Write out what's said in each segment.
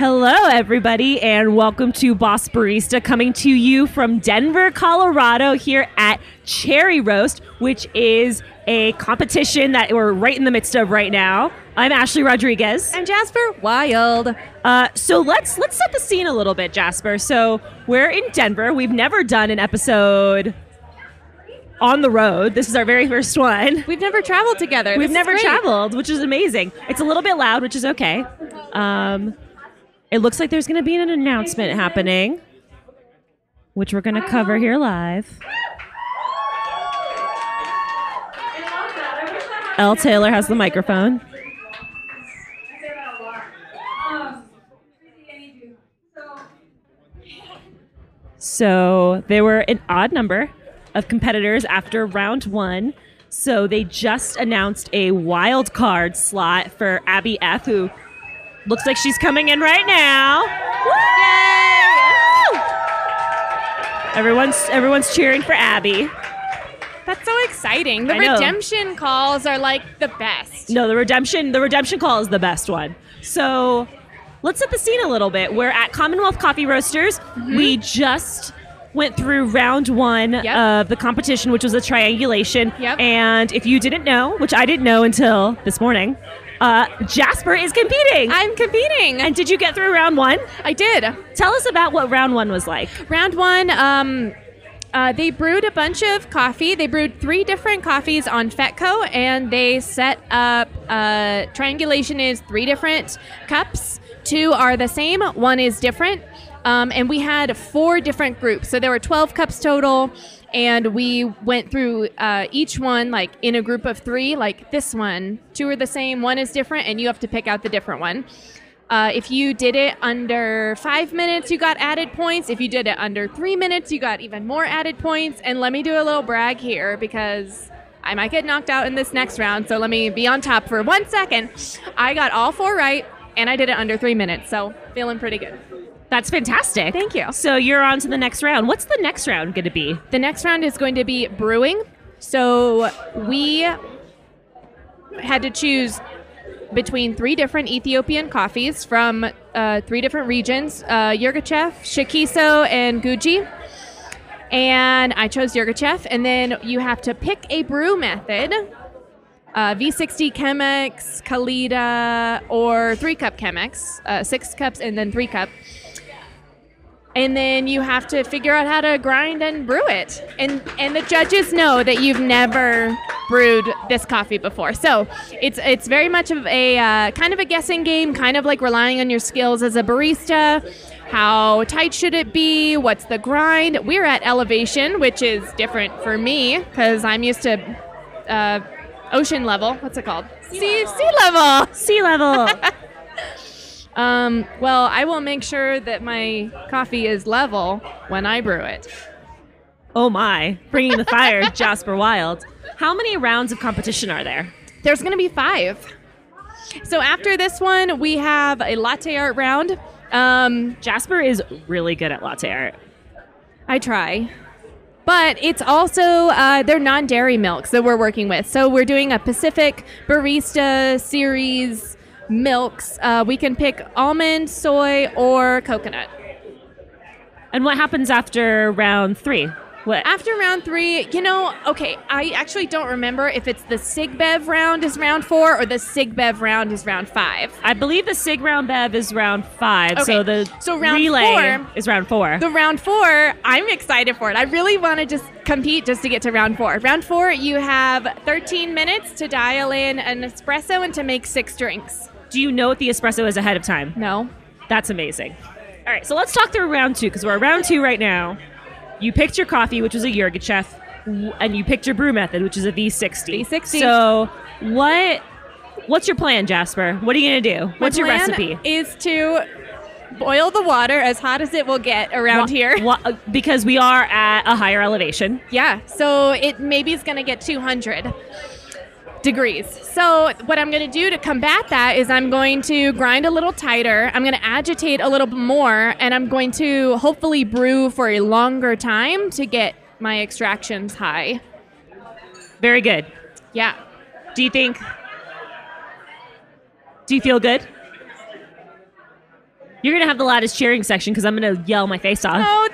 Hello, everybody, and welcome to Boss Barista, coming to you from Denver, Colorado, here at Cherry Roast, which is a competition that we're right in the midst of right now. I'm Ashley Rodriguez. I'm Jasper Wild. Uh, so let's let's set the scene a little bit, Jasper. So we're in Denver. We've never done an episode on the road. This is our very first one. We've never traveled together. We've This never traveled, which is amazing. It's a little bit loud, which is okay. Um, it looks like there's going to be an announcement happening, which we're going to cover here live. Elle Taylor has the microphone. So there were an odd number of competitors after round one. So they just announced a wild card slot for Abby F, who looks like she's coming in right now. Woo! Everyone's everyone's cheering for Abby. That's so exciting. The redemption calls are like the best. No, the redemption the redemption call is the best one. So let's set the scene a little bit. We're at Commonwealth Coffee Roasters. Mm-hmm. We just went through round one Yep. of the competition, which was a triangulation. Yep. And if you didn't know, which I didn't know until this morning, uh, Jasper is competing. I'm competing. and did you get through round one? I did. Tell us about what round one was like. Round one, um, uh, they brewed a bunch of coffee. They brewed three different coffees on Fetco, and they set up uh, triangulation is three different cups. Two are the same. One is different. Um, and we had four different groups, so there were twelve cups total. And we went through uh, each one like in a group of three, like this one. Two are the same, one is different, and you have to pick out the different one. Uh, if you did it under five minutes, you got added points. If you did it under three minutes, you got even more added points. And let me do a little brag here because I might get knocked out in this next round. So let me be on top for one second. I got all four right, and I did it under three minutes. So feeling pretty good. That's fantastic. Thank you. So you're on to the next round. What's the next round going to be? The next round is going to be brewing. So we had to choose between three different Ethiopian coffees from uh, three different regions uh, Yirgacheffe, Shikiso, and Guji. And I chose Yirgacheffe. And then you have to pick a brew method uh, V60 Chemex, Kalita, or three cup Chemex, uh, six cups and then three cup. And then you have to figure out how to grind and brew it. And and the judges know that you've never brewed this coffee before. So it's it's very much of a uh, kind of a guessing game, kind of like relying on your skills as a barista. How tight should it be? What's the grind? We're at elevation, which is different for me because I'm used to uh, ocean level. What's it called? Sea sea level. Sea level. Um, well, I will make sure that my coffee is level when I brew it. oh my. Bringing the fire, Jasper Wild. How many rounds of competition are there? There's going to be five. So after this one, we have a latte art round. Um, Jasper is really good at latte art. I try. But it's also, uh, they're non dairy milks that we're working with. So we're doing a Pacific Barista Series milks. Uh, we can pick almond, soy, or coconut. And what happens after round three? What? After round three, you know, okay, I actually don't remember if it's the Sig Bev round is round four or the Sig Bev round is round five. I believe the Sig round Bev is round five. Okay, So the so round relay four- is round four. The round four, I'm excited for it. I really want to just compete just to get to round four. Round four, you have 13 minutes to dial in an espresso and to make six drinks. Do you know what the espresso is ahead of time? No. That's amazing. All right, so let's talk through round two because we're at round two right now. You picked your coffee, which was a Yirgacheffe, and you picked your brew method, which is a V60. V60. So what? What's your plan, Jasper? What are you gonna do? What's your plan recipe? Is to boil the water as hot as it will get around here. because we are at a higher elevation. Yeah, so it maybe is going to get 200 degrees. So what I'm going to do to combat that is I'm going to grind a little tighter. I'm going to agitate a little bit more, and I'm going to hopefully brew for a longer time to get my extractions high. Very good. Yeah. Do you think? Do you feel good? You're gonna have the loudest cheering section because I'm gonna yell my face off. Oh.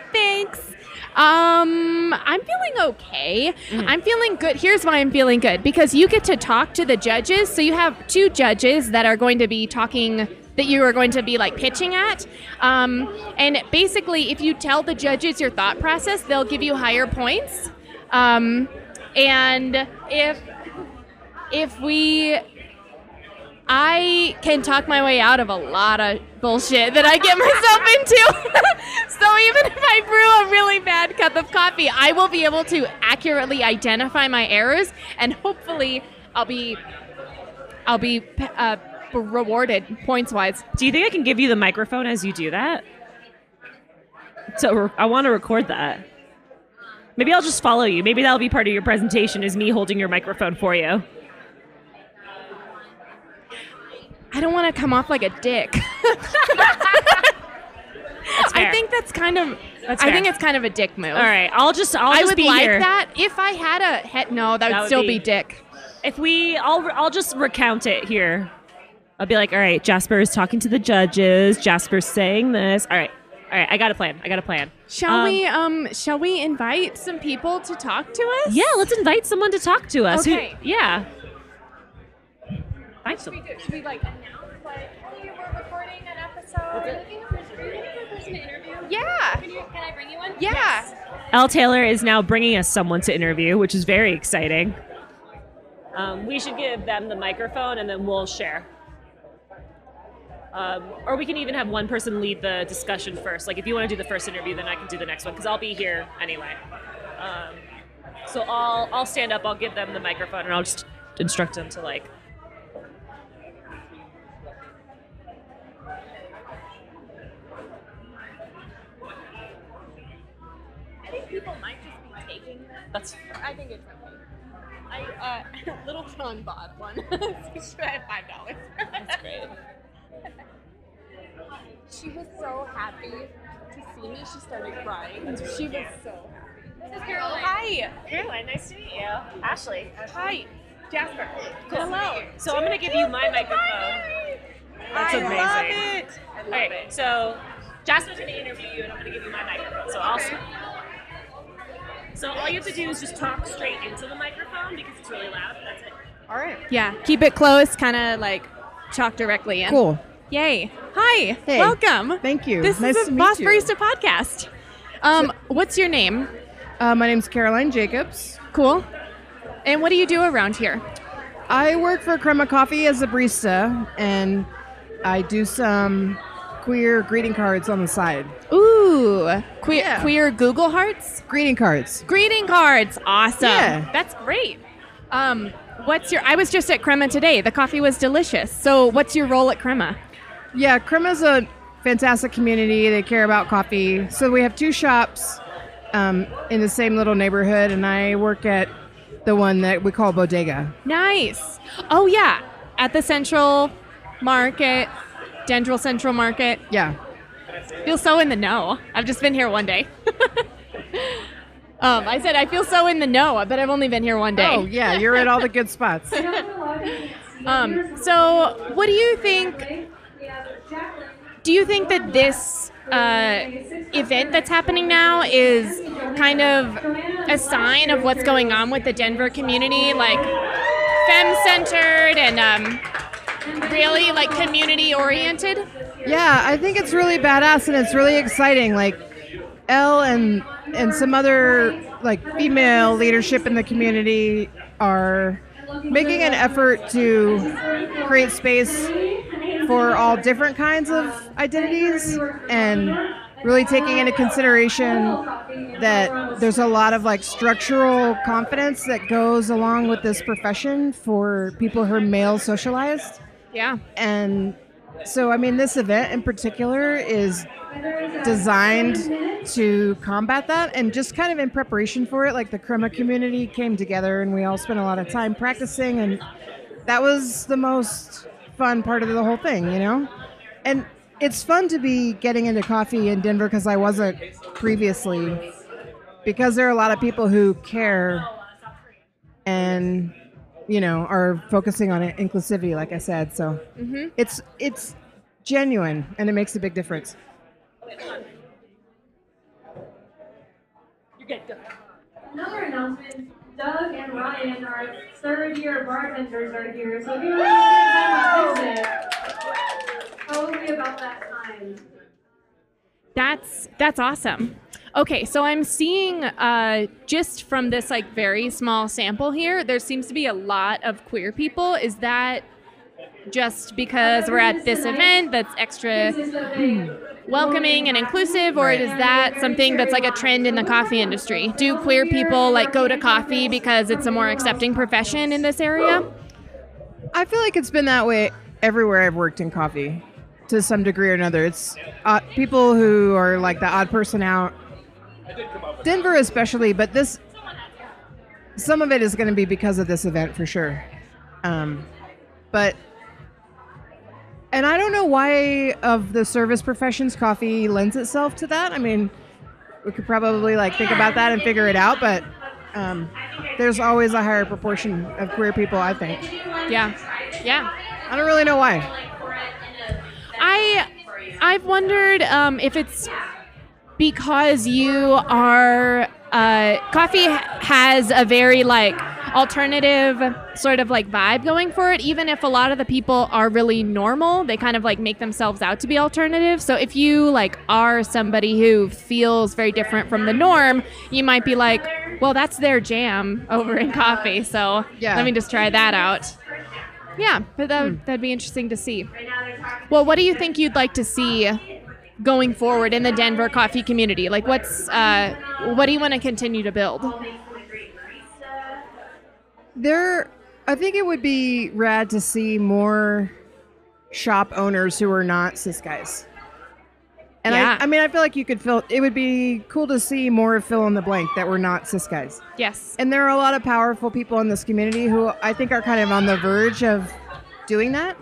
Um, I'm feeling okay. I'm feeling good. Here's why I'm feeling good because you get to talk to the judges. So you have two judges that are going to be talking that you are going to be like pitching at. Um, and basically, if you tell the judges your thought process, they'll give you higher points. Um, and if if we I can talk my way out of a lot of bullshit that I get myself into. so even if I brew a really bad cup of coffee, I will be able to accurately identify my errors, and hopefully, I'll be, I'll be uh, rewarded points wise. Do you think I can give you the microphone as you do that? So I want to record that. Maybe I'll just follow you. Maybe that'll be part of your presentation is me holding your microphone for you. I don't want to come off like a dick. I think that's kind of. That's I fair. think it's kind of a dick move. All right, I'll just I'll I just would be like here. that if I had a head. No, that, That would still be- be dick. If we, I'll I'll just recount it here. I'll be like, all right, Jasper is talking to the judges. Jasper's saying this. All right, all right. I got a plan. I got a plan. Shall Um, we um shall we invite some people to talk to us? Yeah, let's invite someone to talk to us. Who- Okay. yeah. Invite Should we, do, should we like announce like hey, we're recording an episode? Yeah. Can, you, can I bring you one? Yeah. Elle Taylor is now bringing us someone to interview, which is very exciting. Um, we should give them the microphone and then we'll share. Um, or we can even have one person lead the discussion first. Like if you want to do the first interview, then I can do the next one because I'll be here anyway. Um, so I'll I'll stand up. I'll give them the microphone and I'll just instruct them to like. People might just be taking this. That's I think it's okay. I uh Little John bought one. Should I have five dollars? that's great. She was so happy to see me. She started crying. she was so happy. This is Caroline. Hi. Caroline, nice to meet you. Ashley. Hi. Jasper. Cool. Hello. So I'm gonna give you my microphone. That's I amazing. love it. I love All right, it. so Jasper's gonna interview you, and I'm gonna give you my microphone. So I'll. Okay. So all you have to do is just talk straight into the microphone because it's really loud. That's it. All right. Yeah. Keep it close, kind of like talk directly in. Cool. Yay. Hi. Hey. Welcome. Thank you. This nice is to a meet Boss you. Barista podcast. Um, what's your name? Uh, my name's Caroline Jacobs. Cool. And what do you do around here? I work for Crema Coffee as a barista, and I do some queer greeting cards on the side. Ooh, queer, Yeah. queer Google Hearts, Greeting cards. greeting cards. Awesome. Yeah. That's great. Um, what's your? I was just at Crema today. The coffee was delicious. So, what's your role at Crema? Yeah, Crema's a fantastic community. They care about coffee. So we have two shops um, in the same little neighborhood, and I work at the one that we call Bodega. Nice. Oh yeah, at the Central Market, Denver Central Market. Yeah. Feel so in the know. I've just been here one day. um, I said I feel so in the know, but I've only been here one day. Oh, yeah, you're at all the good spots. Um, so, what do you think? Do you think that this uh, event that's happening now is kind of a sign of what's going on with the Denver community, like fem centered and um, really like community-oriented? Yeah, I think it's really badass and it's really exciting. Like Elle and and some other like female leadership in the community are making an effort to create space for all different kinds of identities and really taking into consideration that there's a lot of like structural confidence that goes along with this profession for people who are male socialized Yeah. and so i mean this event in particular is designed to combat that and just kind of in preparation for it like the crema community came together and we all spent a lot of time practicing and that was the most fun part of the whole thing you know and it's fun to be getting into coffee in denver because i wasn't previously because there are a lot of people who care and you know are focusing on inclusivity like i said so mm-hmm. it's it's genuine, and it makes a big difference. You get done. Another announcement, Doug and Ryan, our third year bartenders are here, so if you want to come visit, probably about that time. That's that's awesome. Okay, so I'm seeing uh, just from this like very small sample here, there seems to be a lot of queer people. Is that just because we're at this event that's extra welcoming and inclusive, or is that something that's like a trend in the coffee industry? Do queer people like go to coffee because it's a more accepting profession in this area? I feel like it's been that way everywhere I've worked in coffee, to some degree or another. It's uh, people who are like the odd person out. Denver, especially, but this, some of it is going to be because of this event for sure. Um, but, and I don't know why of the service professions coffee lends itself to that. I mean, we could probably like think about that and figure it out, but um, there's always a higher proportion of queer people, I think. Yeah, yeah. I don't really know why. I I've wondered um, if it's because you are uh, coffee has a very like alternative sort of like vibe going for it. Even if a lot of the people are really normal they kind of like make themselves out to be alternative. So if you like are somebody who feels very different from the norm you might be like well that's their jam over in coffee. So Yeah. let me just try that out. Yeah but that, that'd be interesting to see. Well, what do you think you'd like to see going forward in the Denver coffee community? Like, what's uh, what do you want to continue to build? There, I think it would be rad to see more shop owners who are not cis guys. And Yeah. I, I mean, I feel like you could fill. It would be cool to see more fill in the blank that were not cis guys. Yes. And there are a lot of powerful people in this community who I think are kind of on the verge of doing that.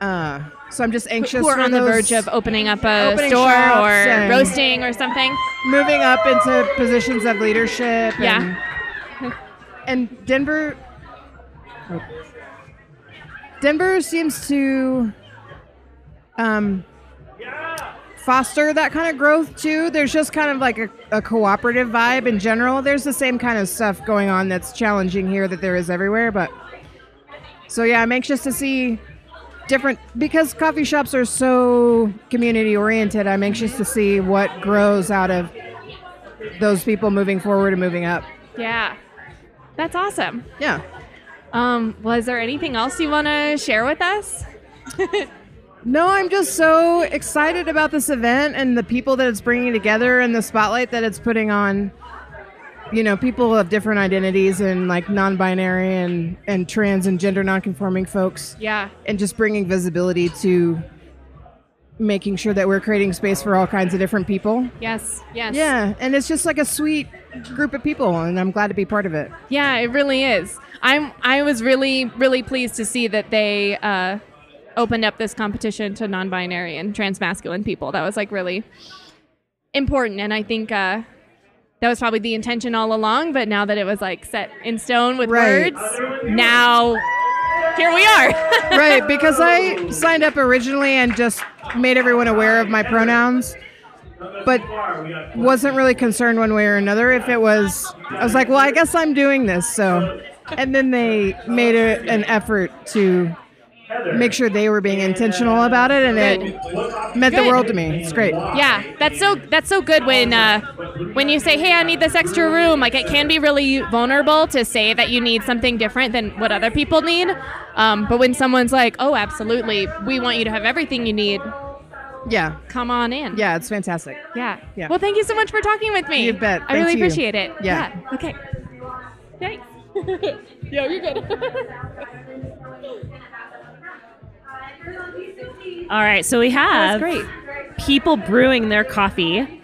Uh, so I'm just anxious. Who are on the verge of opening up a Opening store or roasting or something? moving up into positions of leadership. Yeah. And, and Denver. Denver seems to um, foster that kind of growth too. There's just kind of like a, a cooperative vibe in general. There's the same kind of stuff going on that's challenging here that there is everywhere. But so yeah, I'm anxious to see different because coffee shops are so community oriented. I'm anxious to see what grows out of those people moving forward and moving up. Yeah. That's awesome. Yeah. Um, was there anything else you want to share with us? No, I'm just so excited about this event and the people that it's bringing together and the spotlight that it's putting on, you know, people of different identities and like non-binary and and trans and gender non-conforming folks, Yeah. and just bringing visibility to making sure that we're creating space for all kinds of different people. Yes. Yes. Yeah, and it's just like a sweet group of people, and I'm glad to be part of it. Yeah, it really is. I'm I was really really pleased to see that they uh, opened up this competition to non-binary and transmasculine people. That was like really important, and I think uh, that was probably the intention all along. But now that it was like set in stone with Right. words, now here we are. right, because I signed up originally and just made everyone aware of my pronouns, but wasn't really concerned one way or another if it was. I was like, well, I guess I'm doing this, so. And then they made a, an effort to make sure they were being intentional about it, and it meant the world to me. It's great. Yeah, that's so that's so good when uh, when you say, "Hey, I need this extra room." Like it can be really vulnerable to say that you need something different than what other people need. Um, but when someone's like, "Oh, absolutely, we want you to have everything you need," Yeah, come on in. yeah, it's fantastic. yeah. Yeah. Well, thank you so much for talking with me. You bet. I really appreciate it. Yeah. Okay. Thanks. yeah, you're good. All right, so we have great. people brewing their coffee,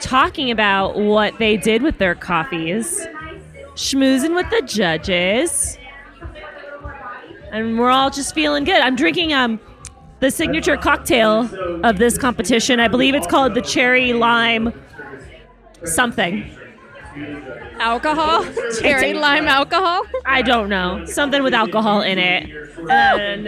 talking about what they did with their coffees, schmoozing with the judges, and we're all just feeling good. I'm drinking um the signature cocktail of this competition. I believe it's called the cherry lime something. Alcohol, cherry lime alcohol. I don't know. Something with alcohol in it. And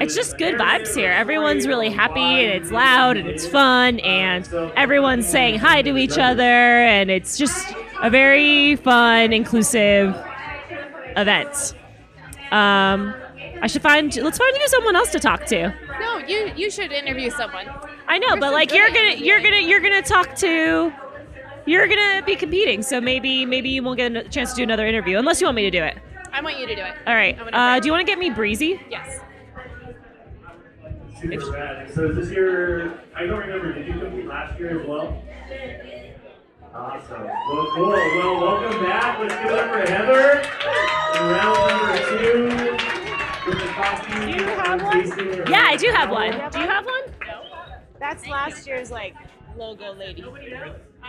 it's just good vibes here. Everyone's really happy and it's loud and it's fun and everyone's saying hi to each other and it's just a very fun, inclusive event. Um, I should find let's find you someone else to talk to. No, you you should interview someone. I know, but like you're gonna you're gonna you're gonna talk to you're gonna be competing, so maybe maybe you won't get a chance to do another interview unless you want me to do it. I want you to do it. All right. I'm gonna Uh, do you want to get me breezy? Yes. Super rad. So is this your, I don't remember, did you compete last year as well? Awesome. Well, cool. Well, welcome back. Let's give it up for Heather. In round number two. With the coffee. Do you have one? tasting or- Yeah, I do have one. Do you have one? No. That's last year's like logo lady.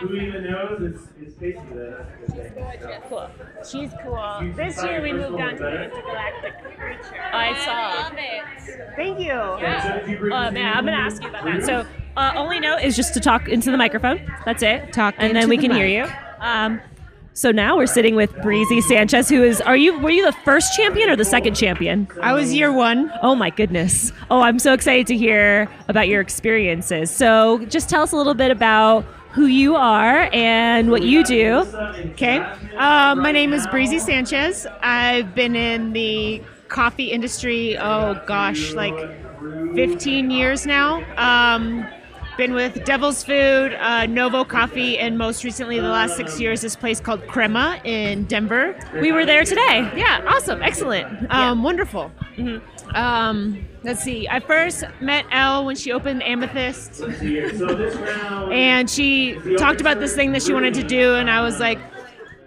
Who even knows? It's, it's Stacy though. That's a good thing. So, Cool. She's cool. This year we moved on to the intergalactic creature. I saw. Thank you. so did you bring Uh, this man. I'm gonna ask you about that. So, uh, only note is just to talk into the microphone. That's it. Talk and then into we the can hear mic. you. Um, so now we're sitting with Breezy Sanchez, who is. Are you? Were you the first champion or the second champion? I was year one. Oh my goodness. Oh, I'm so excited to hear about your experiences. So, just tell us a little bit about who you are and what you do. Okay. Uh, my name is Breezy Sanchez. I've been in the coffee industry, oh gosh, like 15 years now. Um, been with Devil's Food, uh, Novo Coffee, and most recently, the last six years, this place called Crema in Denver. We were there today. Yeah, awesome, excellent, um, wonderful. Um, let's see. I first met Elle when she opened Amethyst, and she talked about this thing that she wanted to do, and I was like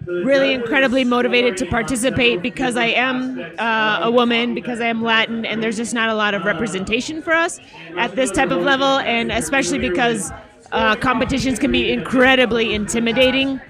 really incredibly motivated to participate because I am uh, a woman, because I am Latin, and there's just not a lot of representation for us at this type of level, and especially because. Uh, competitions can be incredibly intimidating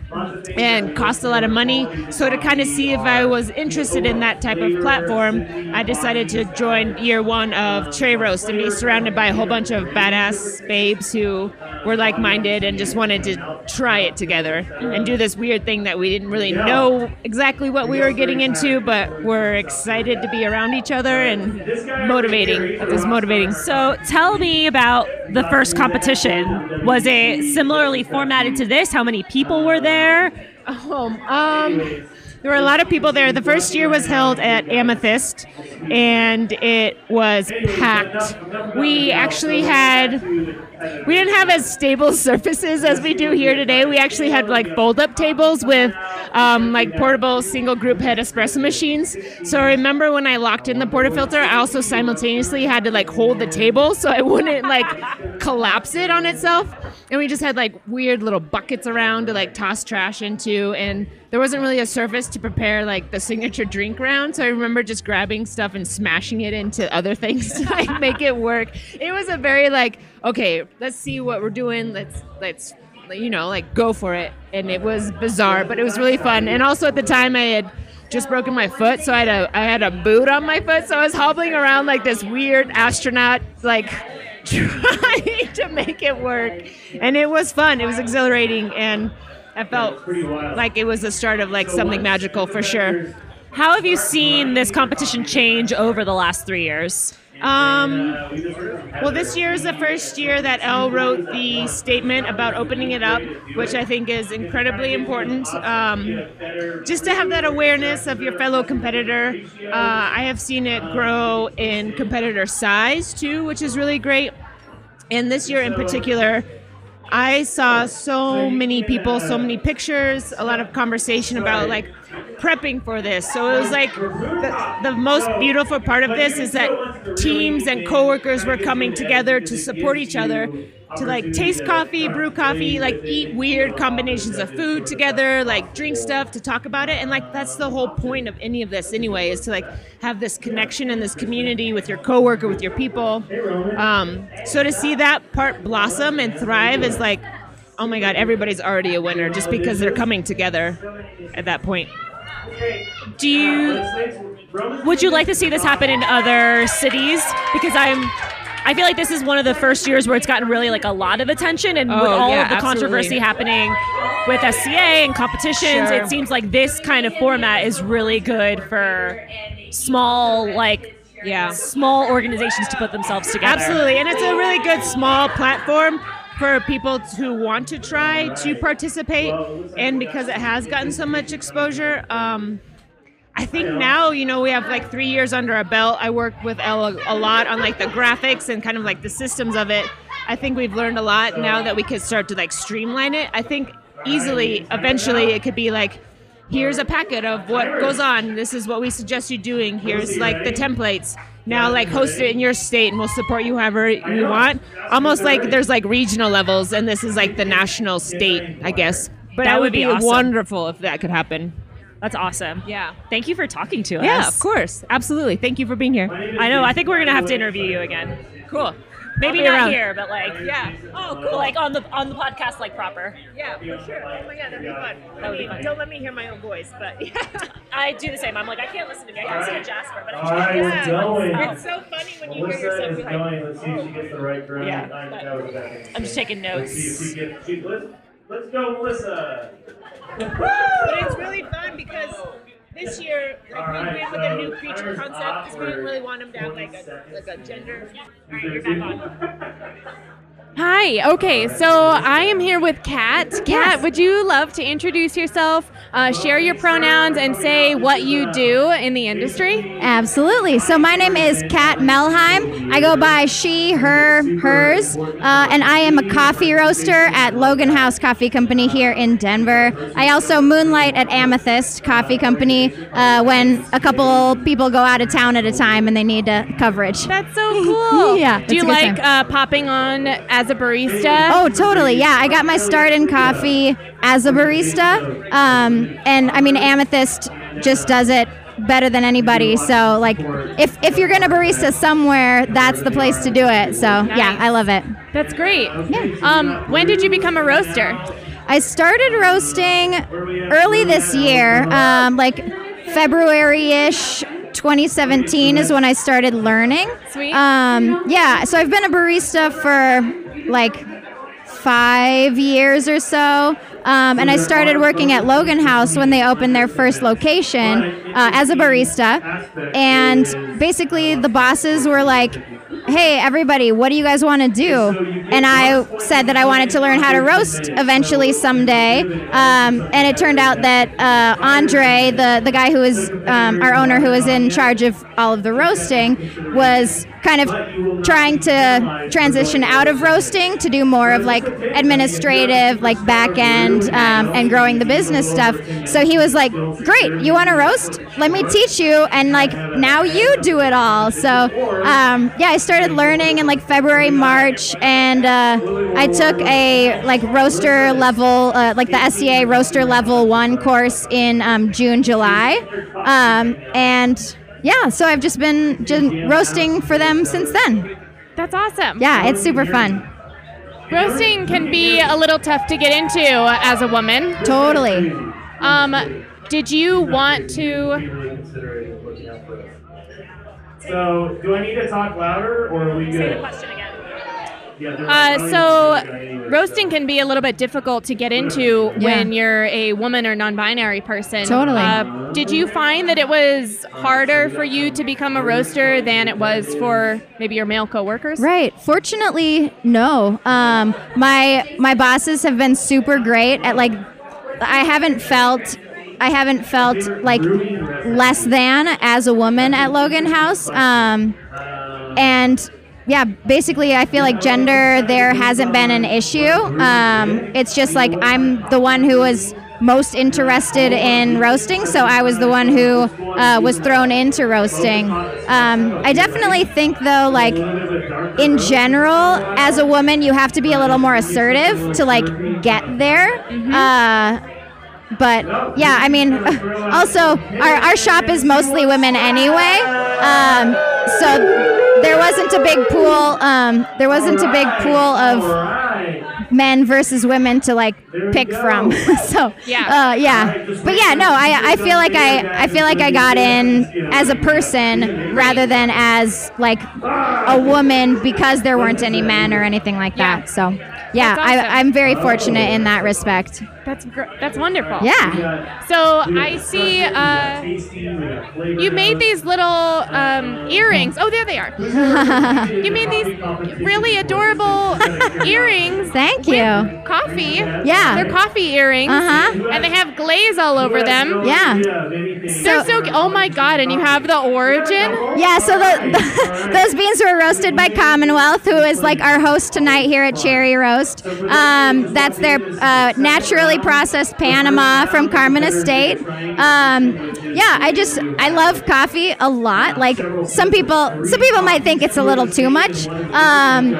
and cost a lot of money. So to kind of see if I was interested in that type of platform, I decided to join year one of Cherry Roast and be surrounded by a whole bunch of badass babes who were like-minded and just wanted to try it together and do this weird thing that we didn't really know exactly what we were getting into, but we're excited to be around each other and motivating. It was motivating. So, tell me about the first competition. Was it similarly formatted to this? How many people were there? home. Um, there were a lot of people there. The first year was held at Amethyst, and it was packed. We actually had. We didn't have as stable surfaces as we do here today. We actually had like fold-up tables with um, like portable single group head espresso machines. So I remember when I locked in the portafilter, I also simultaneously had to like hold the table so I wouldn't like collapse it on itself. And we just had like weird little buckets around to like toss trash into, and there wasn't really a surface to prepare like the signature drink round. So I remember just grabbing stuff and smashing it into other things to like make it work. It was a very like okay, let's see what we're doing. Let's let's you know like go for it. And it was bizarre, but it was really fun. And also at the time I had just broken my foot, so I had a I had a boot on my foot, so I was hobbling around like this weird astronaut like trying to make it work. And it was fun. It was exhilarating and I felt wild. like it was the start of like something magical for sure. How have you seen this competition change over the last three years? Um, well, this year is the first year that Elle wrote the statement about opening it up, which I think is incredibly important. Um, just to have that awareness of your fellow competitor. Uh, I have seen it grow in competitor size too, which is really great. And this year in particular, I saw so many people, so many pictures, a lot of conversation about like prepping for this. So it was like the, the most beautiful part of this is that teams and coworkers were coming together to support each other, to like taste coffee, brew coffee, like eat weird combinations of food together, like drink stuff to talk about it. And like that's the whole point of any of this anyway, is to like have this connection and this community with your coworker, with your people. Um, so to see that part blossom and thrive is like, oh my God, everybody's already a winner just because they're coming together at that point. Do you would you like to see this happen in other cities? Because I'm I feel like this is one of the first years where it's gotten really like a lot of attention, and with Oh, all yeah, of the absolutely. controversy happening with SCA and competitions, Sure. it seems like this kind of format is really good for small like Yeah. small organizations to put themselves together. Absolutely, and it's a really good small platform for people who want to try to participate. And because it has gotten so much exposure, um, I think now you know we have like three years under our belt. I work with Elle a, lot on like the graphics and kind of like the systems of it. I think we've learned a lot now that we can start to like streamline it. I think easily, eventually, it could be like. Here's a packet of what goes on. This is what we suggest you doing. Here's like the templates. Now, like host it in your state, and we'll support you however you want. Almost like there's like regional levels, and this is like the national state, I guess. But That that would would be be awesome. wonderful if that could happen. That's awesome. Yeah. Thank you for talking to us. Yeah, of course, absolutely. Thank you for being here. I know. I think we're gonna have to interview you again. Cool. Maybe not around. here, but like Yeah. Oh, cool. like on the on the podcast, like proper. Yeah, for sure. Oh my god, that'd be fun. That would be fun. Don't let me hear my own voice, but yeah. I do the same. I'm like, I can't listen to me. I can listen to Jasper, but I All right, we're going. It's so funny when you hear Melissa yourself is be like, going. Let's see if oh. she gets the right ground. Yeah, I- but- that was a bad thing. I'm just taking Let's see if notes. she gets. She, let's, let's go, Melissa. But it's really fun because this year, like All we right, went with a new creature concept because we didn't really want them to have like a like a gender. All right, you're back on. Hi. Okay, so I am here with Kat. Kat, would you love to introduce yourself, uh, share your pronouns, and say what you do in the industry? Absolutely. So my name is Kat Melheim. I go by she, her, hers, uh, and I am a coffee roaster at Logan House Coffee Company here in Denver. I also moonlight at Amethyst Coffee Company uh, when a couple people go out of town at a time and they need uh, coverage. That's so cool. Yeah, Do you like uh, popping on as a barista? Oh, totally. Yeah, I got my start in coffee as a barista. Um, and I mean, Amethyst just does it better than anybody. So, like, if, if you're going to barista somewhere, that's the place to do it. So, yeah, I love it. That's great. Yeah. Um, when did you become a roaster? I started roasting early this year, um, like February ish. 2017 is when I started learning. Sweet. Um, yeah, so I've been a barista for like five years or so. Um, and I started working at Logan House when they opened their first location uh, as a barista. And basically, the bosses were like, hey, everybody, what do you guys want to do? And I said that I wanted to learn how to roast eventually someday. Um, and it turned out that uh, Andre, the, the guy who is um, our owner, who is in charge of all of the roasting, was kind of trying to transition out of roasting to do more of like administrative, like back end, um, and growing the business stuff. So he was like, "Great, you want to roast? Let me teach you." And like now you do it all. So um, yeah, I started learning in like February, March, and uh, I took a like roaster level, uh, like the SCA roaster level one course in um, June, July, um, and. Yeah, so I've just been just roasting for them since then. That's awesome. Yeah, it's super fun. Roasting can be a little tough to get into as a woman. Totally. Um, did you want to? Really considering looking out for us. So, do I need to talk louder, or are we Say the question again. Yeah, there's- Uh, so need to do that anyway, roasting can be a little bit difficult to get into Yeah. when you're a woman or non-binary person. Totally. Uh, did you find that it was harder for you to become a roaster than it was for maybe your male coworkers? Right. Fortunately, no. Um, my my bosses have been super great at like. I haven't felt. I haven't felt like less than as a woman at Logan House. Um, and yeah, basically, I feel like gender there hasn't been an issue. Um, it's just like I'm the one who was most interested in roasting, so I was the one who uh, was thrown into roasting. Um, I definitely think, though, like in general, as a woman, you have to be a little more assertive to like get there. Uh, but yeah, I mean, also our, our shop is mostly women anyway, um, so there wasn't a big pool. Um, there wasn't a big pool of men versus women to like pick from. so Yeah. uh, yeah. But yeah, no, I I feel like I I feel like I got in as a person rather than as like a woman because there weren't any men or anything like that. So yeah, awesome. I, I'm very fortunate in that respect. That's gr- that's wonderful. Yeah. So I see uh, you made these little um, earrings. Oh, there they are. you made these really adorable earrings. Thank you. Coffee. Yeah. They're coffee earrings. Uh-huh. And they have glaze all over them. Yeah. They're so. Oh my god! And you have the origin. Yeah, so the, those beans were roasted by Commonwealth, who is like our host tonight here at Cherry Roast. Um, that's their uh, naturally processed Panama from Carmen Estate. Um, yeah, I just I love coffee a lot. Like some people, some people might think it's a little too much, um,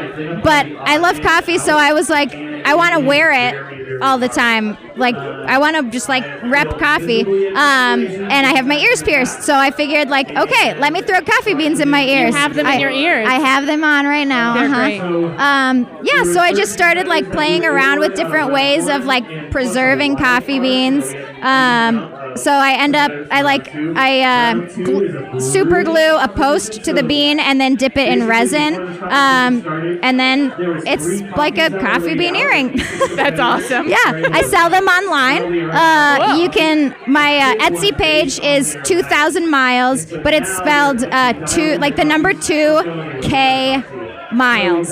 but I love coffee, so I was like, I want to wear it all the time. Like I want to just like rep coffee, um, and I have my ears pierced, so I figured like, okay, let me throw coffee beans in my ears. You have them in I- your ears. I have them on right now. They're uh-huh. great. Um, yeah, so I just started like playing around with different ways of like preserving coffee beans. Um, so I end up, I like, I uh, gl- super glue a post to the bean and then dip it in resin. Um, and then it's like a coffee bean earring. That's awesome. Yeah, I sell them online. Uh, you can. My uh, Etsy page is two thousand miles, but it's spelled uh, two, like the number two K miles.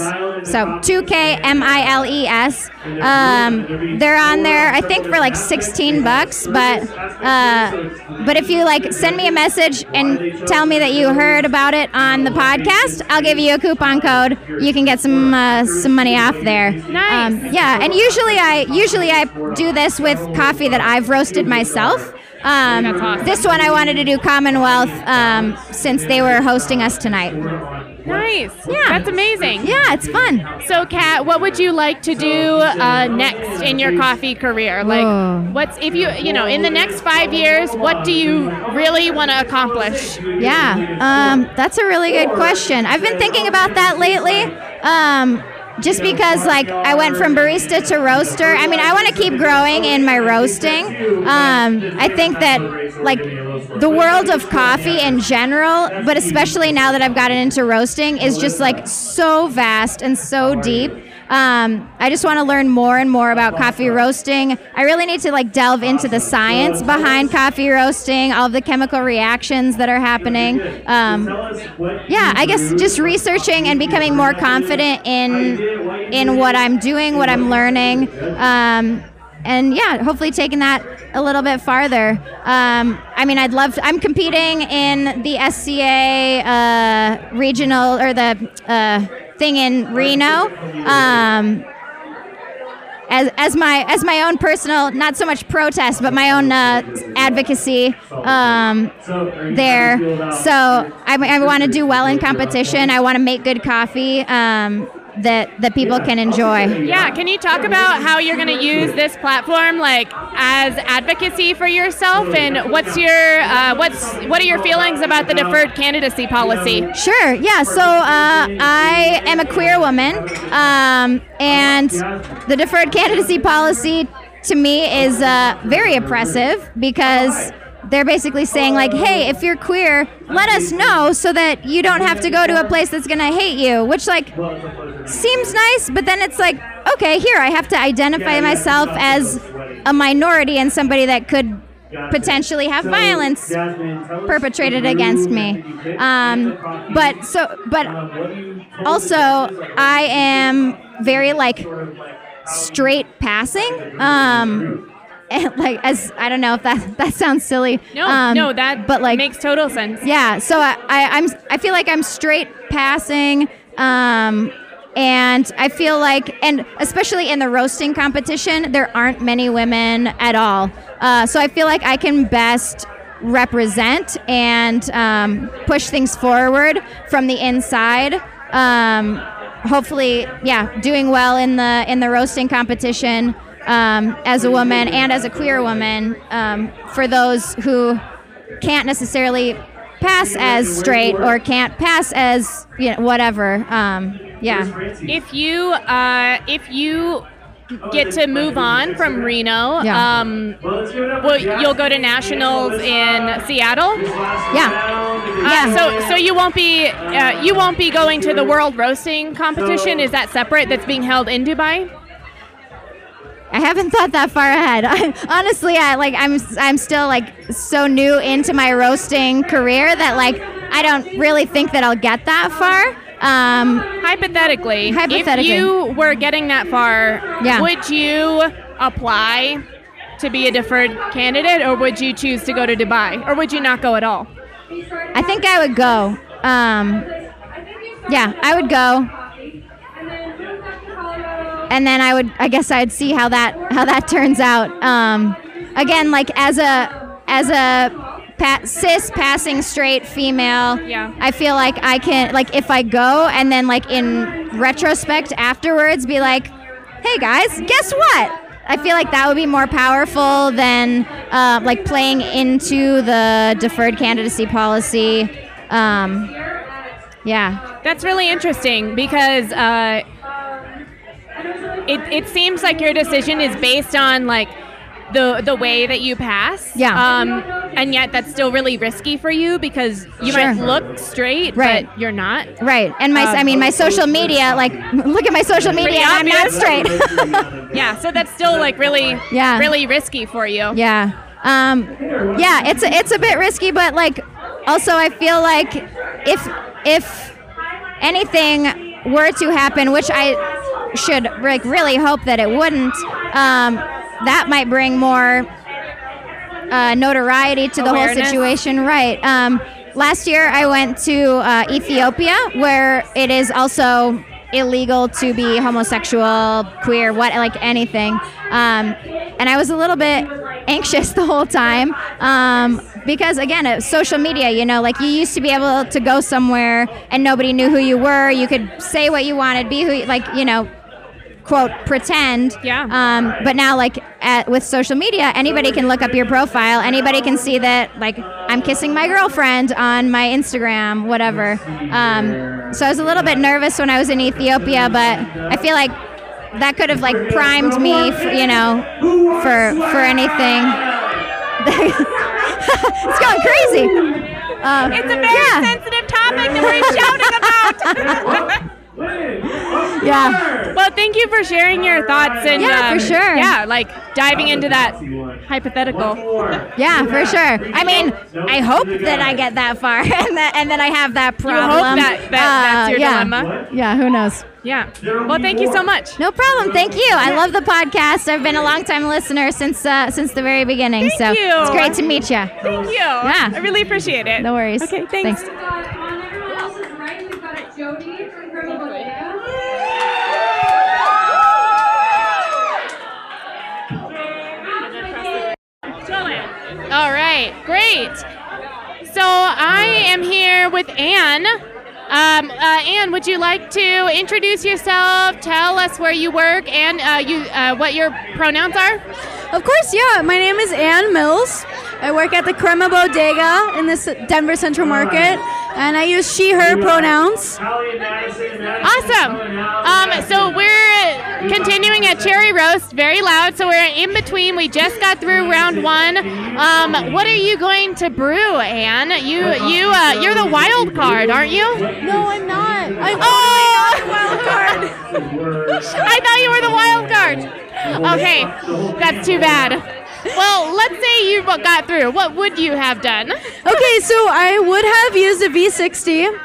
So two K M I L E S. Um, they're on there, I think, for like sixteen bucks. But uh, but if you like send me a message and tell me that you heard about it on the podcast, I'll give you a coupon code. You can get some uh, some money off there. Nice. Um, yeah, and usually I usually I do this with coffee that I've roasted myself. Um, awesome. This one I wanted to do Commonwealth um, since they were hosting us tonight. Nice. Yeah. That's amazing. Yeah, it's fun. So, Kat, what would you like to do uh, next in your coffee career? Like, what's if you you know in the next five years, what do you really want to accomplish? Yeah, um, that's a really good question. I've been thinking about that lately. Um, just because, like, I went from barista to roaster. I mean, I want to keep growing in my roasting. Um, I think that, like, the world of coffee in general, but especially now that I've gotten into roasting, is just like so vast and so deep. Um, I just want to learn more and more about coffee roasting. I really need to like delve into the science behind coffee roasting, all of the chemical reactions that are happening. Um, yeah, I guess just researching and becoming more confident in in what I'm doing, what I'm learning. Um, and yeah, hopefully taking that a little bit farther. Um, I mean, I'd love. To, I'm competing in the SCA uh, regional or the uh, thing in Reno. Um, as, as my as my own personal, not so much protest, but my own uh, advocacy um, there. So I, I want to do well in competition. I want to make good coffee um, that that people can enjoy. Yeah, can you talk about how you're going to use this platform, like as advocacy for yourself, and what's your uh, what's what are your feelings about the deferred candidacy policy? Sure. Yeah. So uh, I am a queer woman, um, and the deferred candidacy policy to me is uh, very oppressive because they're basically saying like, "Hey, if you're queer, let us know so that you don't have to go to a place that's gonna hate you." Which like seems nice, but then it's like, okay, here I have to identify myself as a minority and somebody that could potentially have violence perpetrated against me. Um, but so, but also, I am very like straight passing. Um, and like as I don't know if that that sounds silly. No, um, no, that but like makes total sense. yeah, so I, I, I'm I feel like I'm straight passing, um, and I feel like, and especially in the roasting competition, there aren't many women at all. Uh, so I feel like I can best represent and um, push things forward from the inside. Um, hopefully, yeah, doing well in the in the roasting competition um, as a woman and as a queer woman. Um, for those who can't necessarily pass as straight or can't pass as you know whatever. Um, yeah. If you uh, if you get to move on from Reno, Yeah. um, Well, let's give it up for well, Jack. you'll go to nationals in Seattle. Yeah. Uh, so so you won't be uh, you won't be going to the World Roasting Competition. Is that separate? That's being held in Dubai. I haven't thought that far ahead. Honestly, I like I'm I'm still like so new into my roasting career that like I don't really think that I'll get that far. Um, Hypothetically, Hypothetically. if you were getting that far, Yeah. would you apply to be a deferred candidate, or would you choose to go to Dubai, or would you not go at all? I think I would go. Um, yeah, I would go, And then move back to Colorado. And then I would. I guess I'd see how that how that turns out. Um, again, like as a as a pa- cis passing straight female, Yeah. I feel like I can like if I go and then like in retrospect afterwards be like, hey guys, guess what? I feel like that would be more powerful than uh, like playing into the deferred candidacy policy. Um, yeah, That's really interesting because uh, it, it seems like your decision is based on like the the way that you pass. Yeah. Um, and yet that's still really risky for you because you Sure. might look straight, Right. but you're not. right. And my I mean my social media like look at my social media. and I'm not straight. Yeah. So that's still like really, Yeah. really risky for you. Yeah. Um, yeah, it's a, it's a bit risky, but like also I feel like if if anything were to happen, which I should like really hope that it wouldn't, um, that might bring more uh, notoriety to the whole situation. Right. Um, last year I went to uh, Ethiopia, where it is also illegal to be homosexual, queer, what like anything. Um, and I was a little bit anxious the whole time um, because again, social media. You know, like you used to be able to go somewhere and nobody knew who you were. You could say what you wanted, be who, you, like you know, quote pretend. Yeah. Um, but now, like at, with social media, anybody can look up your profile. Anybody can see that, like I'm kissing my girlfriend on my Instagram, whatever. Um, so I was a little bit nervous when I was in Ethiopia, but I feel like that could have like primed me, for, you know, for for anything. it's going crazy. Um, It's a very yeah. sensitive topic that we're shouting about. Yeah. well, thank you for sharing your thoughts and Yeah, for um, sure. Yeah, like diving into that hypothetical. Yeah, for sure. I mean, I hope that I get that far and that and then I have that problem. You problem. hope that, that that's Uh, your yeah. dilemma. Yeah, who knows? Yeah. Well, thank you so much. No problem. Thank you. I love the podcast. I've been a long time listener since uh, since the very beginning. so you. it's great to meet you. Thank you. Yeah. I really appreciate it. No worries. Okay, thanks. We've got on everyone else's right, we've got Jody from All right, great. So I am here with Anne. Um, uh, Anne, would you like to introduce yourself? Tell us where you work and uh, you uh, what your pronouns are. Of course, yeah. My name is Ann Mills. I work at the Crema Bodega in this Denver Central Market, and I use she/her pronouns. Awesome. Um, so we're continuing at Cherry Roast, very loud. So we're in between. We just got through round one. Um, what are you going to brew, Anne? You you uh, you're the wild card, aren't you? No, I'm not. I'm Oh! totally not wild card. I thought you were the wild card. Okay, that's too bad. Well, let's say you got through. What would you have done? Okay, so I would have used a V60.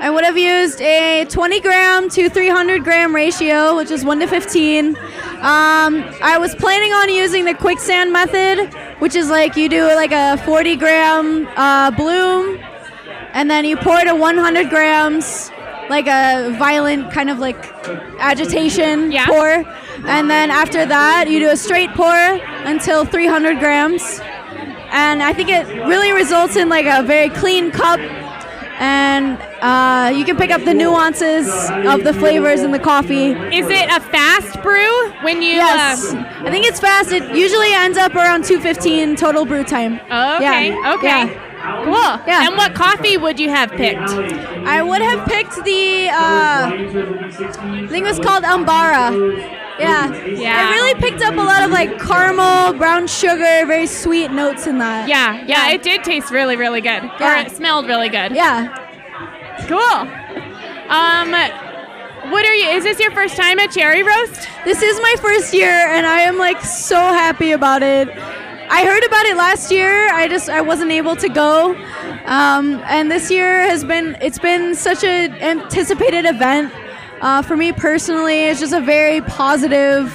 I would have used a 20 gram to 300 gram ratio, which is 1 to 15. Um, I was planning on using the quicksand method, which is like you do like a 40 gram uh, bloom, and then you pour it to 100 grams, like a violent kind of like agitation Yeah. pour. And then after that, you do a straight pour until 300 grams and I think it really results in like a very clean cup, and uh, you can pick up the nuances of the flavors in the coffee. Is it a fast brew when you? Yes, Uh, I think it's fast. It usually ends up around 2:15 total brew time. okay. Yeah. Okay. Yeah. Cool. Yeah. And what coffee would you have picked? I would have picked the, uh, I think it was called Ambara. Yeah. Yeah. I really picked up a lot of like caramel, brown sugar, very sweet notes in that. Yeah, yeah, it did taste really, really good. Yeah. Or it smelled really good. Yeah. Cool. Um, what are you? Is this your first time at Cherry Roast? This is my first year and I am like so happy about it. I heard about it last year. I just I wasn't able to go. Um, and this year has been it's been such an anticipated event. Uh, for me personally, it's just a very positive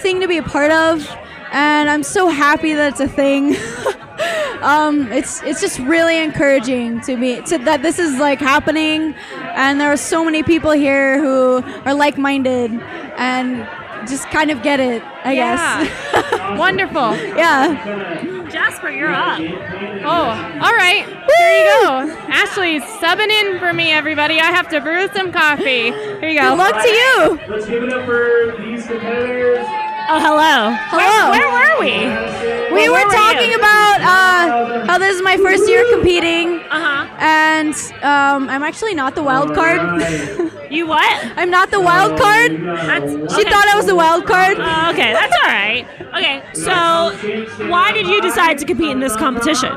thing to be a part of, and I'm so happy that it's a thing. um, it's it's just really encouraging to me to, that this is like happening, and there are so many people here who are like-minded and just kind of get it. I guess. Wonderful. yeah. Jasper, you're up. Oh, all right. Here you go. Ashley's subbing in for me, everybody. I have to brew some coffee. Here you go. Good luck to you. Let's give it up for these competitors. Oh, hello. Hello. Where, where were we? We Well, were were talking you? about uh, how this is my first year competing, Uh huh. and um, I'm actually not the wild card. You what? I'm not the wild card. That's, She thought I was the wild card. Oh, okay, that's all right. Okay, so why did you decide to compete in this competition?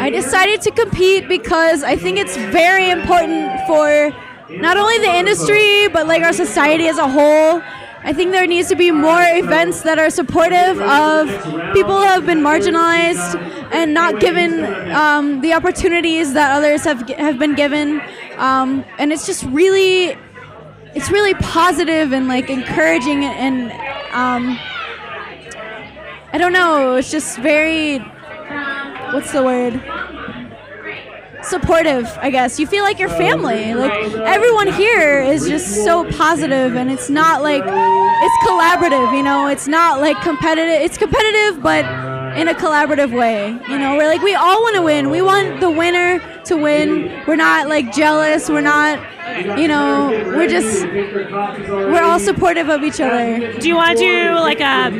I decided to compete because I think it's very important for not only the industry but like our society as a whole. I think there needs to be more events that are supportive of people who have been marginalized and not given um, the opportunities that others have have been given. Um, and it's just really, it's really positive and like encouraging and um, I don't know. It's just very what's the word? Supportive, I guess. You feel like your family. Like everyone here is just so positive and it's not like it's collaborative, you know. It's not like competitive. It's competitive but in a collaborative way. You know, we're like we all want to win. We want the winner to win. We're not like jealous. We're not you know, we're just we're all supportive of each other. Do you want to do like a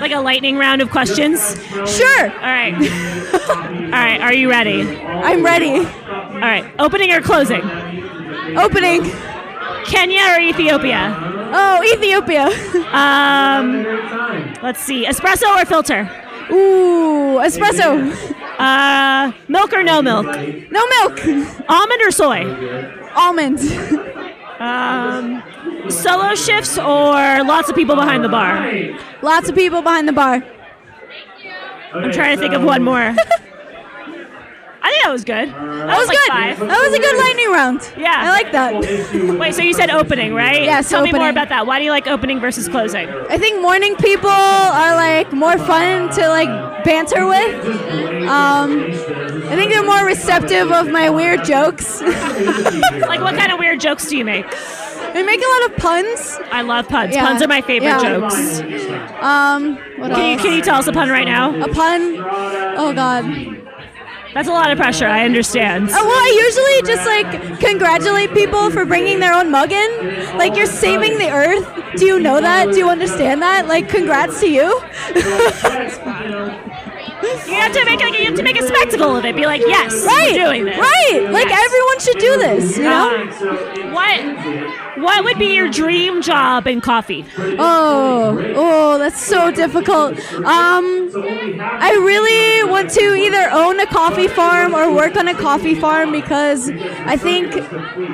like a lightning round of questions? Sure. All right. all right. Are you ready? I'm ready. All right. Opening or closing? Opening. Kenya or Ethiopia? Oh, Ethiopia. Um, let's see. Espresso or filter? Ooh, espresso. Uh, milk or no milk? No milk. Almond or soy? Almond. Um, solo shifts or lots of people behind the bar? Lots of people behind the bar. I'm trying to think of one more. I think that was good. That, That was like good. five. That was a good lightning round. Yeah. I like that. Wait, so you said opening, right? Yes, Tell me more about that. Why do you like opening versus closing? I think morning people are like more fun to like banter with. Um, I think they're more receptive of my weird jokes. Like, what kind of weird jokes do you make? I make a lot of puns. I love puns. Yeah. Puns are my favorite Yeah. jokes. Um, what Can you, can you tell us a pun right now? A pun. Oh God. That's a lot of pressure. I understand. Oh, well, I usually just like congratulate people for bringing their own mug in. Like you're saving the earth. Do you know that? Do you understand that? Like, congrats to you. You have to make like you have to make a spectacle of it. Be like, yes, right. we're doing this. Right. Like Yes. everyone should do this. You know. Um, what what would be your dream job in coffee? Oh, oh, that's so difficult. Um, I really want to either own a coffee farm or work on a coffee farm because I think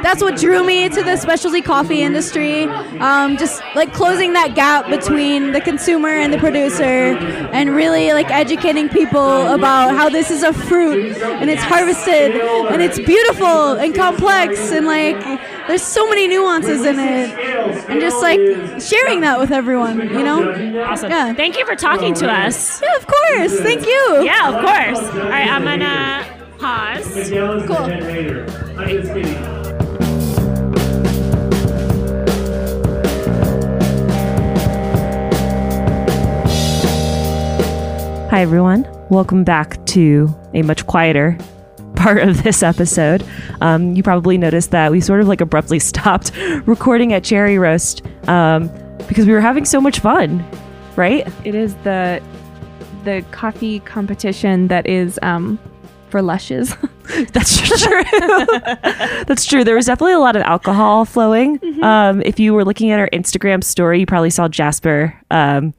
that's what drew me to the specialty coffee industry. Um, just like closing that gap between the consumer and the producer, and really like educating people about how this is a fruit and it's harvested and it's beautiful and complex and like there's so many nuances in it and just like sharing that with everyone, you know? Awesome. Yeah. Thank you for talking to us. Yeah, of course. Thank you. Yeah, of course. All right, I'm gonna pause. Cool. the head waiter. I'm just kidding. Hi, everyone. Welcome back to a much quieter part of this episode. Um, you probably noticed that we sort of like abruptly stopped recording at Cherry Roast um, because we were having so much fun, right? it is the the coffee competition that is um, for lushes. That's true. That's true. There was definitely a lot of alcohol flowing. Um, if you were looking at our Instagram story, you probably saw Jasper um,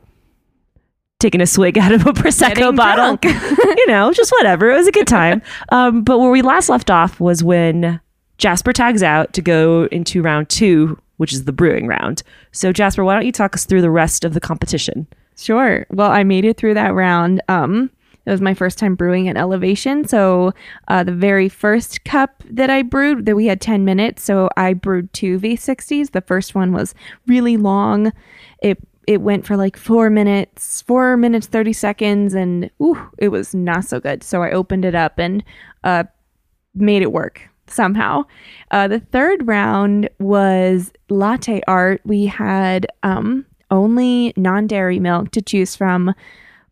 taking a swig out of a prosecco bottle. you know, just whatever. It was a good time. Um, but where we last left off was when Jasper tags out to go into round two, which is the brewing round. So, Jasper, why don't you talk us through the rest of the competition? Sure. Well, I made it through that round. Um, it was my first time brewing at elevation. So uh, the very first cup that I brewed, that we had 10 minutes. So I brewed two V60s. The first one was really long. It it went for like four minutes, four minutes, 30 seconds, and ooh, it was not so good. So I opened it up and uh, made it work somehow. Uh, the third round was latte art. We had um, only non dairy milk to choose from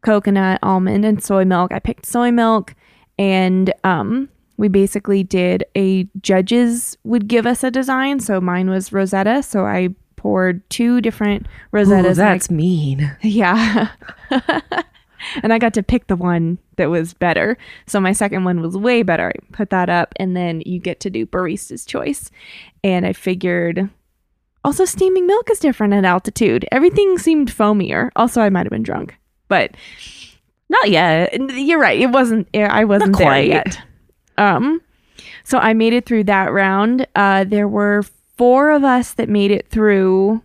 coconut, almond, and soy milk. I picked soy milk, and um, we basically did a judges would give us a design. So mine was Rosetta. So I poured two different Rosettas. Ooh, and I- that's mean. yeah. and I got to pick the one that was better. So my second one was way better. I put that up, and then you get to do barista's choice. And I figured also steaming milk is different at altitude. Everything seemed foamier. Also, I might have been drunk, but Not yet. you're right. It wasn't. I wasn't there quite. yet. Um, so I made it through that round. Uh, there were four of us that made it through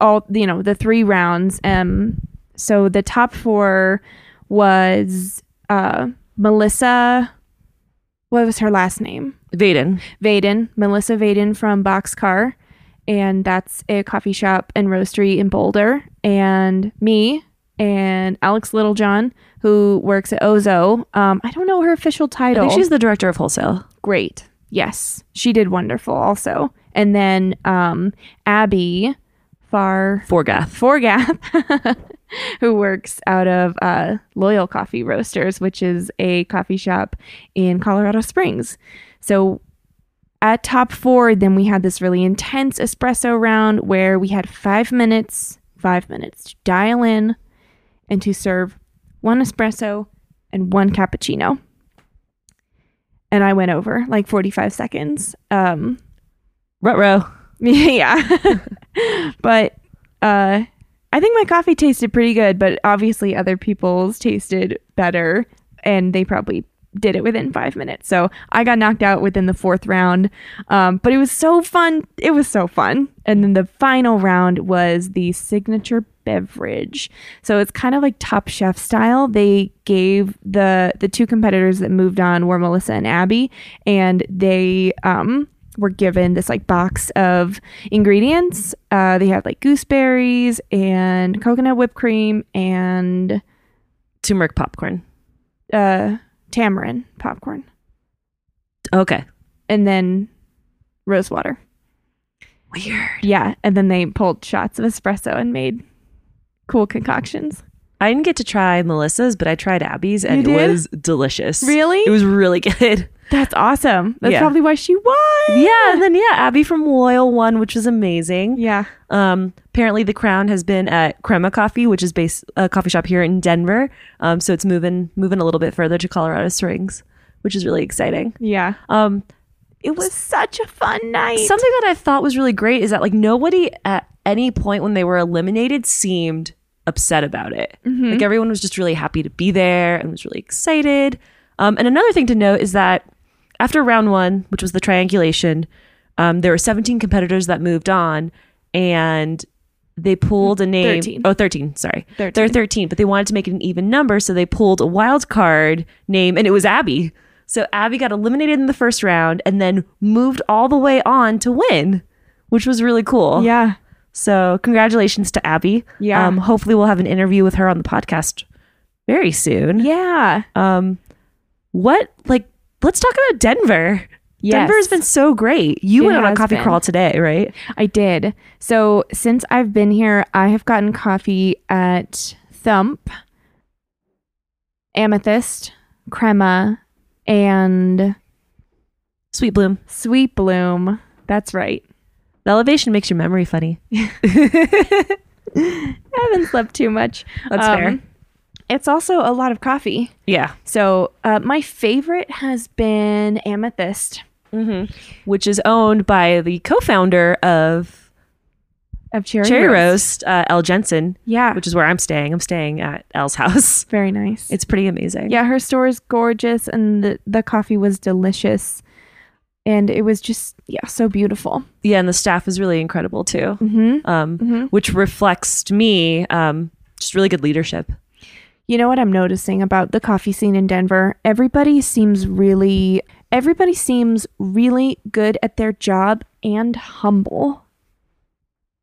all. You know, the three rounds. Um, so the top four was uh Melissa. What was her last name? Vaden. Vaden, Melissa Vaden from Boxcar, and that's a coffee shop and roastery in Boulder, and me and Alex Littlejohn, who works at Ozo. Um, I don't know her official I title. think she's the director of wholesale. great. Yes, she did wonderful also. And then um, Abby Far Forgath. Forgath, who works out of uh, Loyal Coffee Roasters, which is a coffee shop in Colorado Springs. So at top four, then we had this really intense espresso round where we had five minutes, five minutes to dial in and to serve one espresso and one cappuccino. And I went over like 45 seconds. Um, Rutro. yeah. but uh I think my coffee tasted pretty good, but obviously other people's tasted better and they probably did it within 5 minutes. So I got knocked out within the fourth round. Um but it was so fun. It was so fun. And then the final round was the signature beverage. So it's kind of like Top Chef style. They gave the the two competitors that moved on were Melissa and Abby and they um were given this like box of ingredients. Uh, they had like gooseberries and coconut whipped cream and Turmeric popcorn. uh, tamarind popcorn, Okay. and then rose water. Weird. Yeah, and then they pulled shots of espresso and made cool concoctions. I didn't get to try Melissa's, but I tried Abby's and it did? was delicious. Really? It was really good. That's awesome. That's Yeah. probably why she won. Yeah, and then yeah, Abby from Loyal won, which was amazing. Yeah. Um, apparently the crown has been at Crema Coffee, which is based a coffee shop here in Denver. Um, so it's moving moving a little bit further to Colorado Springs, which is really exciting. Yeah. Um, It was such a fun night. something that I thought was really great is that like nobody at any point when they were eliminated seemed upset about it. Like everyone was just really happy to be there and was really excited. Um, and another thing to note is that after round one, which was the triangulation, um, there were 17 competitors that moved on and they pulled a name. 13. Oh, 13. Sorry. 13. There are 13, but they wanted to make it an even number. So they pulled a wild card name and it was Abby. So Abby got eliminated in the first round and then moved all the way on to win, which was really cool. yeah. So congratulations to Abby. Yeah. Um, hopefully we'll have an interview with her on the podcast very soon. Yeah. Um, what like let's talk about Denver. Yes. Denver's been so great. You It went on a coffee been. crawl today, right? I did. So since I've been here, I have gotten coffee at Thump, Amethyst, Crema, and Sweet Bloom. Sweet Bloom. That's right. The elevation makes your memory funny. I haven't slept too much. That's Um, fair. it's also a lot of coffee. Yeah. So uh, my favorite has been Amethyst Which is owned by the co-founder of of Cherry, Cherry Roast. Roast, uh, Elle Jensen. Yeah, Which is where I'm staying. I'm staying at Elle's house. very nice. It's pretty amazing. yeah, her store is gorgeous, and the the coffee was delicious, and it was just yeah so beautiful. Yeah, and the staff is really incredible too. Mm-hmm. Um, Mhm. which reflects to me um, just really good leadership. You know what I'm noticing about the coffee scene in Denver? Everybody seems really everybody seems really good at their job and humble.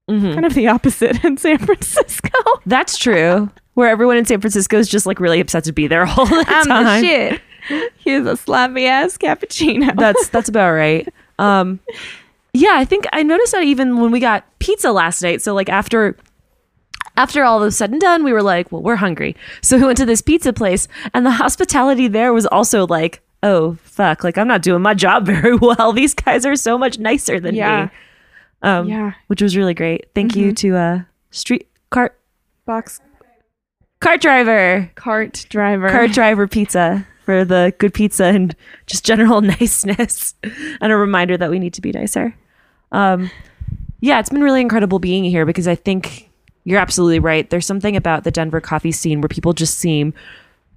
Mhm. Kind of the opposite in San Francisco. That's true. Where everyone in San Francisco is just like really upset to be there all the time. I'm the shit. Here's a sloppy ass cappuccino. That's that's about right. Um, yeah, I think I noticed that even when we got pizza last night. So like after after all was said and done, we were like, well, we're hungry. So we went to this pizza place, and the hospitality there was also like, oh fuck, like I'm not doing my job very well. These guys are so much nicer than Yeah. me. Um, yeah. which was really great. Thank you to uh street cart Box cart driver. cart driver. cart driver pizza for the good pizza and just general niceness and a reminder that we need to be nicer. Um, yeah, it's been really incredible being here because I think you're absolutely right. There's something about the Denver coffee scene where people just seem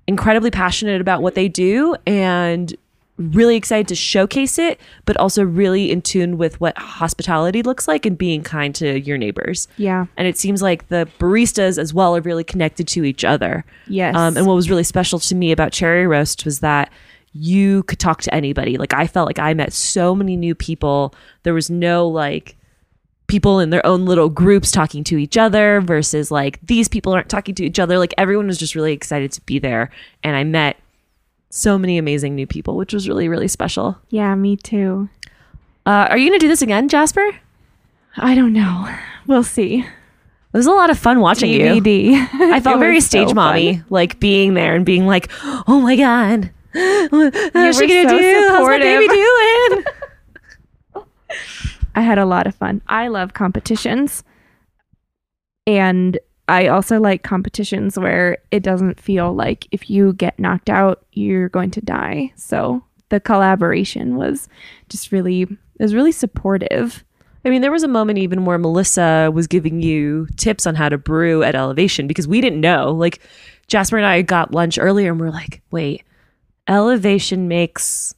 incredibly passionate about what they do and really excited to showcase it, but also really in tune with what hospitality looks like and being kind to your neighbors. Yeah. And it seems like the baristas as well are really connected to each other. Yes. Um, and what was really special to me about Cherry Roast was that you could talk to anybody. Like I felt like I met so many new people. There was no like people in their own little groups talking to each other versus like these people aren't talking to each other. Like everyone was just really excited to be there. And I met so many amazing new people, which was really, really special. yeah, me too. Uh, are you going to do this again, Jasper? I don't know. We'll see. It was a lot of fun watching you. I felt very stage so mommy, fun. like being there and being like, "Oh my god, how's she gonna so do? How's my baby doing?" I had a lot of fun. I love competitions. And I also like competitions where it doesn't feel like if you get knocked out, you're going to die. So the collaboration was just really it was really supportive. I mean, there was a moment even where Melissa was giving you tips on how to brew at Elevation because we didn't know. Like Jasper and I got lunch earlier and we're like, "Wait, Elevation makes."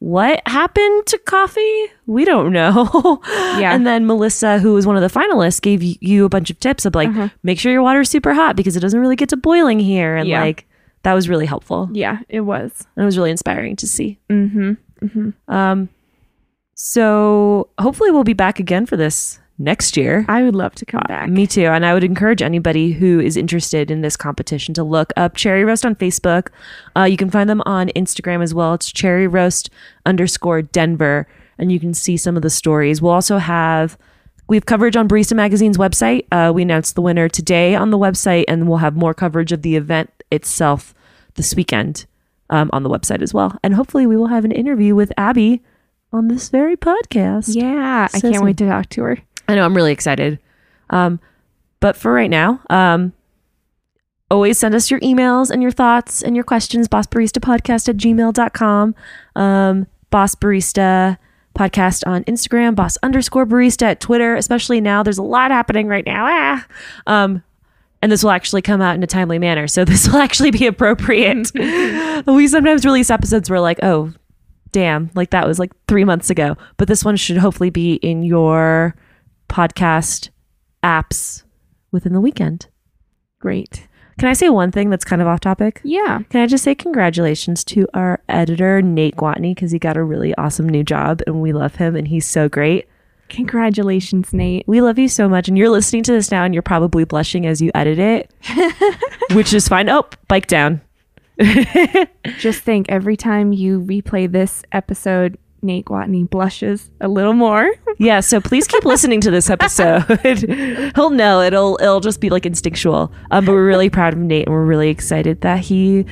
What happened to coffee? We don't know. Yeah. And then Melissa, who was one of the finalists, gave you a bunch of tips of like, Uh-huh. make sure your water's super hot because it doesn't really get to boiling here. And Yeah. like, that was really helpful. Yeah, it was. And it was really inspiring to see. Hmm. Hmm. Um, so hopefully we'll be back again for this next year. I would love to come back. Me too. And I would encourage anybody who is interested in this competition to look up Cherry Roast on Facebook. Uh, you can find them on Instagram as well. It's Cherry Roast underscore Denver. And you can see some of the stories. We'll also have we have coverage on Barista Magazine's website. Uh, we announced the winner today on the website, and we'll have more coverage of the event itself this weekend um, on the website as well. And hopefully, we will have an interview with Abby on this very podcast. Yeah, I can't wait to talk to her. I know I'm really excited. Um, but for right now, um, always send us your emails and your thoughts and your questions, bossbaristapodcast at gmail.com. Um, boss barista podcast on Instagram, boss underscore barista at Twitter, especially now. There's a lot happening right now. Ah. Um, and this will actually come out in a timely manner. So this will actually be appropriate. we sometimes release episodes where like, oh, damn, like that was like three months ago. But this one should hopefully be in your podcast apps within the weekend. Great. Can I say one thing that's kind of off topic? Yeah. Can I just say congratulations to our editor, Nate Gwatney, because he got a really awesome new job and we love him and he's so great. Congratulations, Nate. We love you so much. And you're listening to this now and you're probably blushing as you edit it, which is fine. Oh, bike down. Just think every time you replay this episode, Nate Watney blushes a little more. Yeah, so please keep listening to this episode. He'll know it'll it'll just be like instinctual. Um, but we're really proud of Nate and we're really excited that he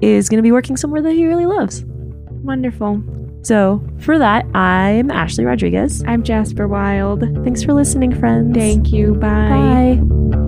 is going to be working somewhere that he really loves. Wonderful. So for that, I'm Ashley Rodriguez. I'm Jasper Wild. Thanks for listening, friends. Thank you. Bye. Bye.